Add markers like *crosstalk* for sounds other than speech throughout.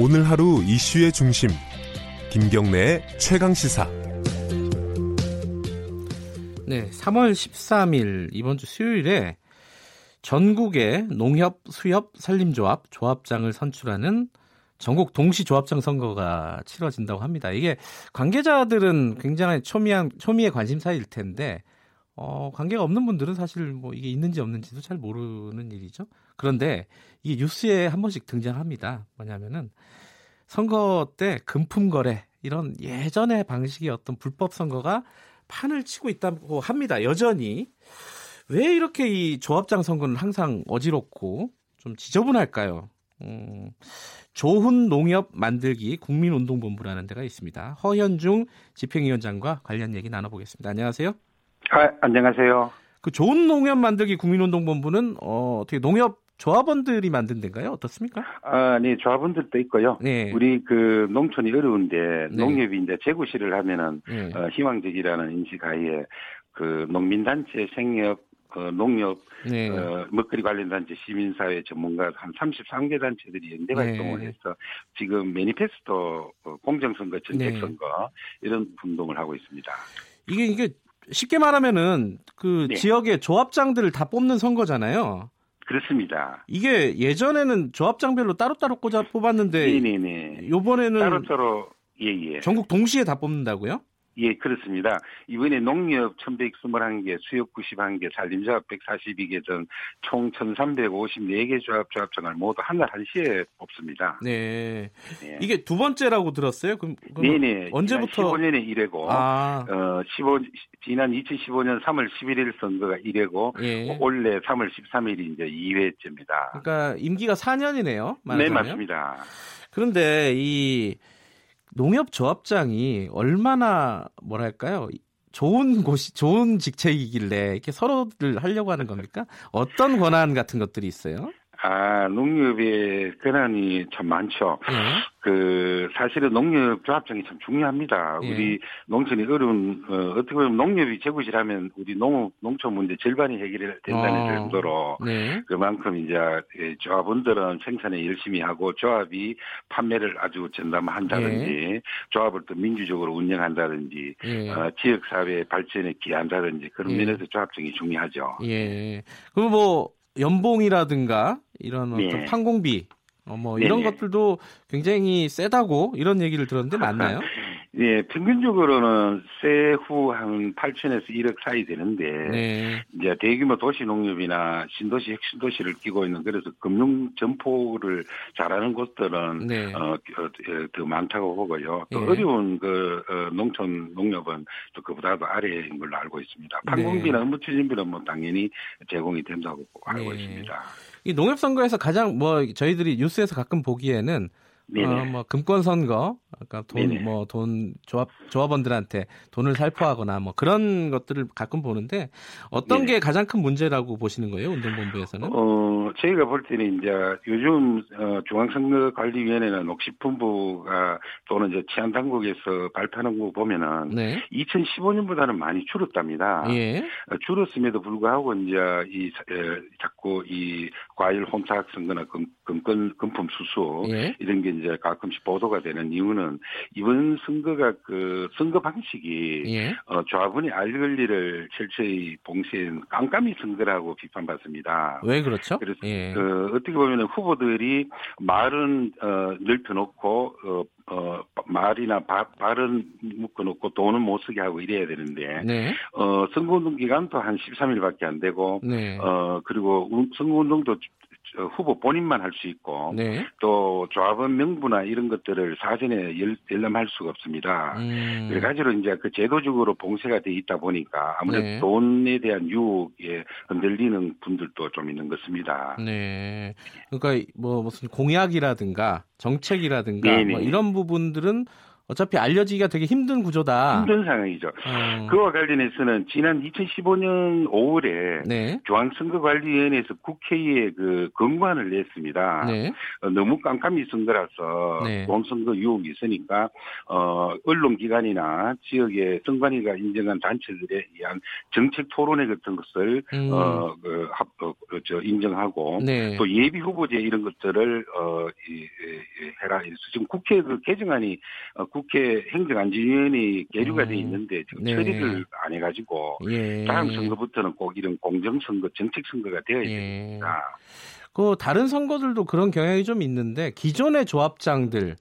오늘 하루 이슈의 중심 김경래의 최강 시사 네, 3월 13일 이번 주 수요일에 전국의 농협, 수협, 산림조합, 조합장을 선출하는 전국 동시 조합장 선거가 치러진다고 합니다. 이게 관계자들은 굉장히 초미한 초미의 관심사일 텐데 어, 관계가 없는 분들은 사실 뭐 이게 있는지 없는지도 잘 모르는 일이죠. 그런데 이게 뉴스에 한 번씩 등장합니다. 뭐냐면은 선거 때 금품 거래 이런 예전의 방식의 어떤 불법 선거가 판을 치고 있다고 합니다. 여전히 왜 이렇게 이 조합장 선거는 항상 어지럽고 좀 지저분할까요? 음, 조훈 농협 만들기 국민운동본부라는 데가 있습니다. 허현중 집행위원장과 관련 얘기 나눠보겠습니다. 안녕하세요. 아, 안녕하세요. 그 좋은 농협 만들기 국민운동본부는 어, 어떻게 농협 조합원들이 만든 데인가요? 어떻습니까? 아, 네, 조합원들도 있고요. 네. 우리 그 농촌이 어려운데 네. 농협이 이제 재구시를 하면은 네. 어, 희망적이라는 인식 하에 그 농민단체 생협 어, 농협, 네. 어, 먹거리 관련 단체, 시민사회 전문가 한 33개 단체들이 연대 네. 활동을 해서 지금 매니페스토 어, 공정선거, 정책선거 네. 이런 운동을 하고 있습니다. 이게 이게 쉽게 말하면은 그 네. 지역의 조합장들을 다 뽑는 선거잖아요. 그렇습니다. 이게 예전에는 조합장별로 따로따로 꽂아 뽑았는데 네네네. 요번에는 따로따로 예, 예. 전국 동시에 다 뽑는다고요? 예, 그렇습니다. 이번에 농협 1121개, 수협 91개, 산림조합 142개 등 총 1354개 조합, 조합장을 모두 한날 한시에 뽑습니다. 네. 네. 이게 두 번째라고 들었어요? 그럼, 네네. 언제부터? 15년에 1회고, 아. 어, 15, 지난 2015년 3월 11일 선거가 1회고, 예. 올해 3월 13일이 이제 2회째입니다. 그러니까 임기가 4년이네요? 말하자면. 네, 맞습니다. 그런데 이 농협 조합장이 얼마나 뭐랄까요? 좋은 곳이 좋은 직책이길래 이렇게 서로를 하려고 하는 겁니까? 어떤 권한 같은 것들이 있어요? 아, 농협의 권한이 참 많죠. 네. 그, 사실은 농협 조합장이 참 중요합니다. 네. 우리 농촌이 어려운, 어, 어떻게 보면 농협이 제구실하면 우리 농, 농촌 문제 절반이 해결이 된다는 어. 정도로 네. 그만큼 이제 조합원들은 생산에 열심히 하고 조합이 판매를 아주 전담한다든지 네. 조합을 또 민주적으로 운영한다든지 네. 어, 지역사회 발전에 기한다든지 그런 네. 면에서 조합장이 중요하죠. 예. 그럼 뭐, 연봉이라든가 이런 어떤 네. 판공비 어, 뭐 이런 네네. 것들도 굉장히 세다고 이런 얘기를 들었는데 맞나요? 예, *laughs* 평균적으로는 세후 한 8천에서 1억 사이 되는데 네. 이제 대규모 도시 농협이나 신도시 핵심 도시를 끼고 있는 그래서 금융 점포를 잘하는 곳들은 네. 어, 어, 더 많다고 보고요. 또 네. 어려운 그 어, 농촌 농협은 또 그보다도 아래인 걸로 알고 있습니다. 판공비나 업무 추진비는 뭐 당연히 제공이 된다고 알고 네. 있습니다. 이 농협 선거에서 가장 뭐 저희들이 뉴스에서 가끔 보기에는 어, 뭐 금권 선거, 그러니까 돈 뭐 돈 조합 조합원들한테 돈을 살포하거나 뭐 그런 것들을 가끔 보는데 어떤 네네. 게 가장 큰 문제라고 보시는 거예요, 운동본부에서는? 어, 저희가 볼 때는 이제 요즘 어, 중앙선거관리위원회나 녹식본부가 또는 이제 치안 당국에서 발표하는 거 보면은 네. 2015년보다는 많이 줄었답니다. 예. 어, 줄었음에도 불구하고 이제 이 에, 자꾸 이 과일 혼탁 선거나 금, 금권 금품 수수 예. 이런 게 이제 가끔씩 보도가 되는 이유는 이번 선거가 그 선거 방식이 예. 어, 조합원이 알 권리를 철저히 봉쇄한 깜깜이 선거라고 비판받습니다. 왜 그렇죠? 그래서 예. 그 어떻게 보면 후보들이 말은 어, 넓혀놓고 어, 어, 말이나 바, 발은 묶어놓고 돈은 못 쓰게 하고 이래야 되는데, 네. 어, 선거운동 기간도 한 13일밖에 안 되고, 네. 어, 그리고 선거운동도 후보 본인만 할 수 있고 네. 또 조합원 명부나 이런 것들을 사전에 열, 열람할 수가 없습니다. 음. 그래가지고 이제 그 제도적으로 봉쇄가 돼 있다 보니까 아무래도 네. 돈에 대한 유혹에 흔들리는 분들도 좀 있는 것입니다. 네. 그러니까 뭐 무슨 공약이라든가 정책이라든가 뭐 이런 부분들은 어차피 알려지기가 되게 힘든 구조다. 힘든 상황이죠. 음. 그와 관련해서는 지난 2015년 5월에 네. 중앙선거관리위원회에서 국회에 그 건관을 냈습니다. 네. 어, 너무 깜깜이 선거라서 네. 공선거 유혹이 있으니까 어, 언론기관이나 지역의 선관위가 인정한 단체들에 의한 정책 토론회 같은 것을 음. 어, 그, 합, 어, 저 인정하고 네. 또 예비 후보제 이런 것들을 어, 이, 이, 해라. 지금 국회 그 개정안이 어, 국회 행정안전위원회 계류가 돼 음. 있는데 지금 네. 처리를 안 해가지고 예. 다음 선거부터는 꼭 이런 공정선거, 정책선거가 되어야 예. 됩니다. 그 다른 선거들도 그런 경향이 좀 있는데 기존의 조합장들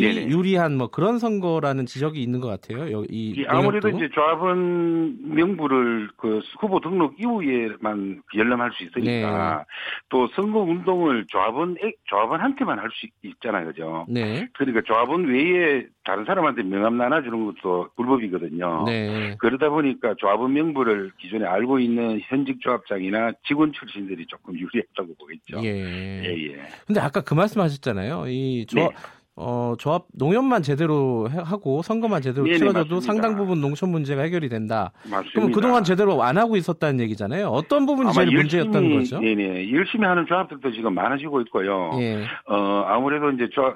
네네. 유리한 뭐 그런 선거라는 지적이 있는 것 같아요. 이 아무래도 이제 조합원 명부를 그 후보 등록 이후에만 열람할 수 있으니까 네. 또 선거 운동을 조합원 조합원한테만 할 수 있잖아요, 그죠? 네. 그러니까 조합원 외에 다른 사람한테 명함 나눠주는 것도 불법이거든요. 네. 그러다 보니까 조합원 명부를 기존에 알고 있는 현직 조합장이나 직원 출신들이 조금 유리하다고 보겠죠. 예. 예, 예. 근데 아까 그 말씀하셨잖아요. 이 조합 네. 어, 조합 농협만 제대로 하고 선거만 제대로 네네, 치러져도 맞습니다. 상당 부분 농촌 문제가 해결이 된다. 맞습니다. 그럼 그동안 제대로 안 하고 있었다는 얘기잖아요. 어떤 부분이 제일 열심히, 문제였던 거죠? 네네. 열심히 하는 조합들도 지금 많아지고 있고요. 예. 어, 아무래도 이제 어,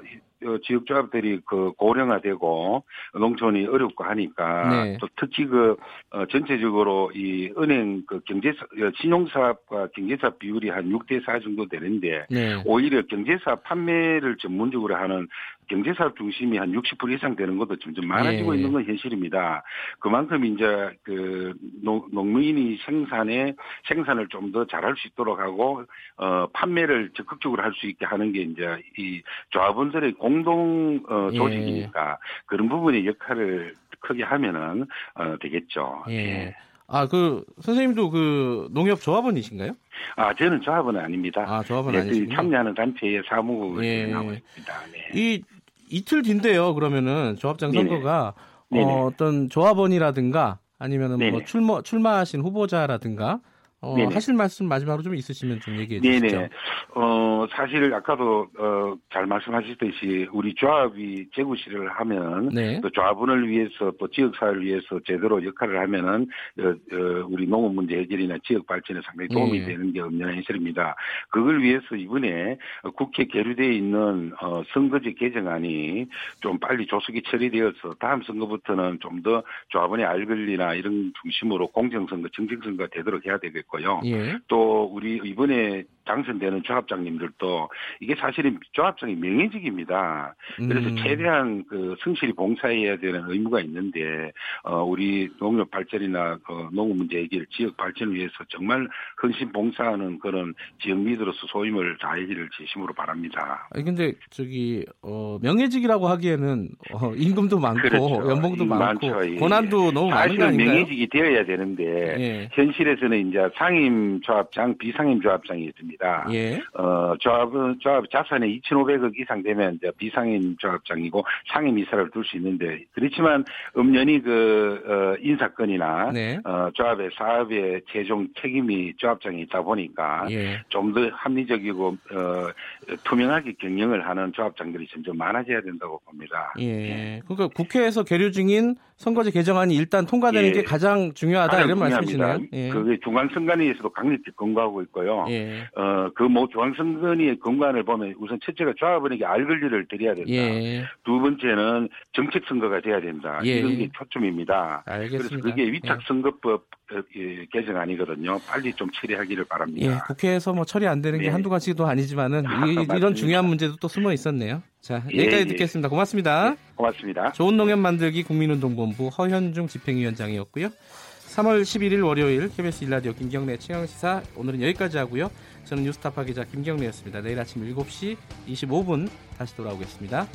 지역조합들이 그 고령화되고 농촌이 어렵고 하니까 네. 또 특히 그 어, 전체적으로 이 은행 그 경제 어, 신용사업과 경제사업 비율이 한 6대 4 정도 되는데 네. 오히려 경제사업 판매를 전문적으로 하는 경제사업 중심이 한 60% 이상 되는 것도 점점 많아지고 네. 있는 건 현실입니다. 그만큼 이제 그 농, 농민이 생산에 생산을 좀 더 잘할 수 있도록 하고 어 판매를 적극적으로 할 수 있게 하는 게 이제 이 조합원들의 공동 어, 예. 조직이니까 예. 그런 부분의 역할을 크게 하면은 어, 되겠죠. 예. 예. 아, 그 선생님도 그 농협 조합원이신가요? 아, 저는 조합원은 아닙니다. 아, 조합원 네, 아니시군요. 참여하는 단체의 사무국을 예. 하고 있습니다. 네. 이 이틀 뒤인데요. 그러면은 조합장 선거가 어, 어떤 조합원이라든가 아니면은 뭐 출마 출마하신 후보자라든가 어, 하실 말씀 마지막으로 좀 있으시면 좀 얘기해 주시죠. 네네. 어, 사실 아까도 어, 잘 말씀하셨듯이 우리 조합이 재구시를 하면 네. 또 조합원을 위해서 또 지역사회를 위해서 제대로 역할을 하면은 어, 어, 우리 농업 문제 해결이나 지역 발전에 상당히 도움이 네. 되는 게 없는 현실입니다. 그걸 위해서 이번에 국회 계류되어 있는 어, 선거제 개정안이 좀 빨리 조속히 처리되어서 다음 선거부터는 좀 더 조합원의 알 권리나 이런 중심으로 공정선거, 정책선거가 되도록 해야 되겠고 있고요. 예. 또 우리 이번에 당선되는 조합장님들도 이게 사실은 조합장이 명예직입니다. 그래서 음. 최대한 그 성실히 봉사해야 되는 의무가 있는데 어 우리 농업 발전이나 그 농업 문제 해결, 지역 발전을 위해서 정말 헌신 봉사하는 그런 지역 리더로서 소임을 다해기를 진심으로 바랍니다. 아니 근데 저기 어 명예직이라고 하기에는 어 임금도 많고 그렇죠. 연봉도 많고 많죠. 예. 고난도 너무 많은 거 아닌가요? 명예직이 되어야 되는데 예. 현실에서는 이제 상임 조합장, 비상임 조합장이 있습니다. 예. 어, 조합은, 조합 자산이 2,500억 이상 되면 이제 비상임 조합장이고 상임 이사를 둘 수 있는데 그렇지만 음연히 그, 어, 인사권이나 네. 어, 조합의 사업의 최종 책임이 조합장이 있다 보니까 예. 좀더 합리적이고, 어, 투명하게 경영을 하는 조합장들이 점점 많아져야 된다고 봅니다. 예. 예. 그러니까 국회에서 계류 중인 선거제 개정안이 일단 통과되는 예. 게 가장 중요하다 가장 이런 말씀이시네요. 예. 그게 중앙선관위에서도 강력히 권고하고 있고요. 예. 어, 그뭐 중앙선관위의 권고안을 보면 우선 첫째가 조합원에게 알 권리를 드려야 된다. 예. 두 번째는 정책 선거가 돼야 된다. 예. 이런 게 초점입니다. 알겠습니다. 그래서 그게 위탁선거법 어, 개정안이거든요. 빨리 좀 처리하기를 바랍니다. 예, 국회에서 뭐 처리 안 되는 게 네. 한두 가지도 아니지만은 *laughs* 이, 런 중요한 문제도 또 숨어 있었네요. 자, 예, 여기까지 예, 듣겠습니다. 고맙습니다. 네, 고맙습니다. 좋은 농협 만들기 국민운동본부 허현중 집행위원장이었고요. 3월 11일 월요일 KBS 일라디오 김경래 최강시사 오늘은 여기까지 하고요. 저는 뉴스타파 기자 김경래였습니다. 내일 아침 7시 25분 다시 돌아오겠습니다.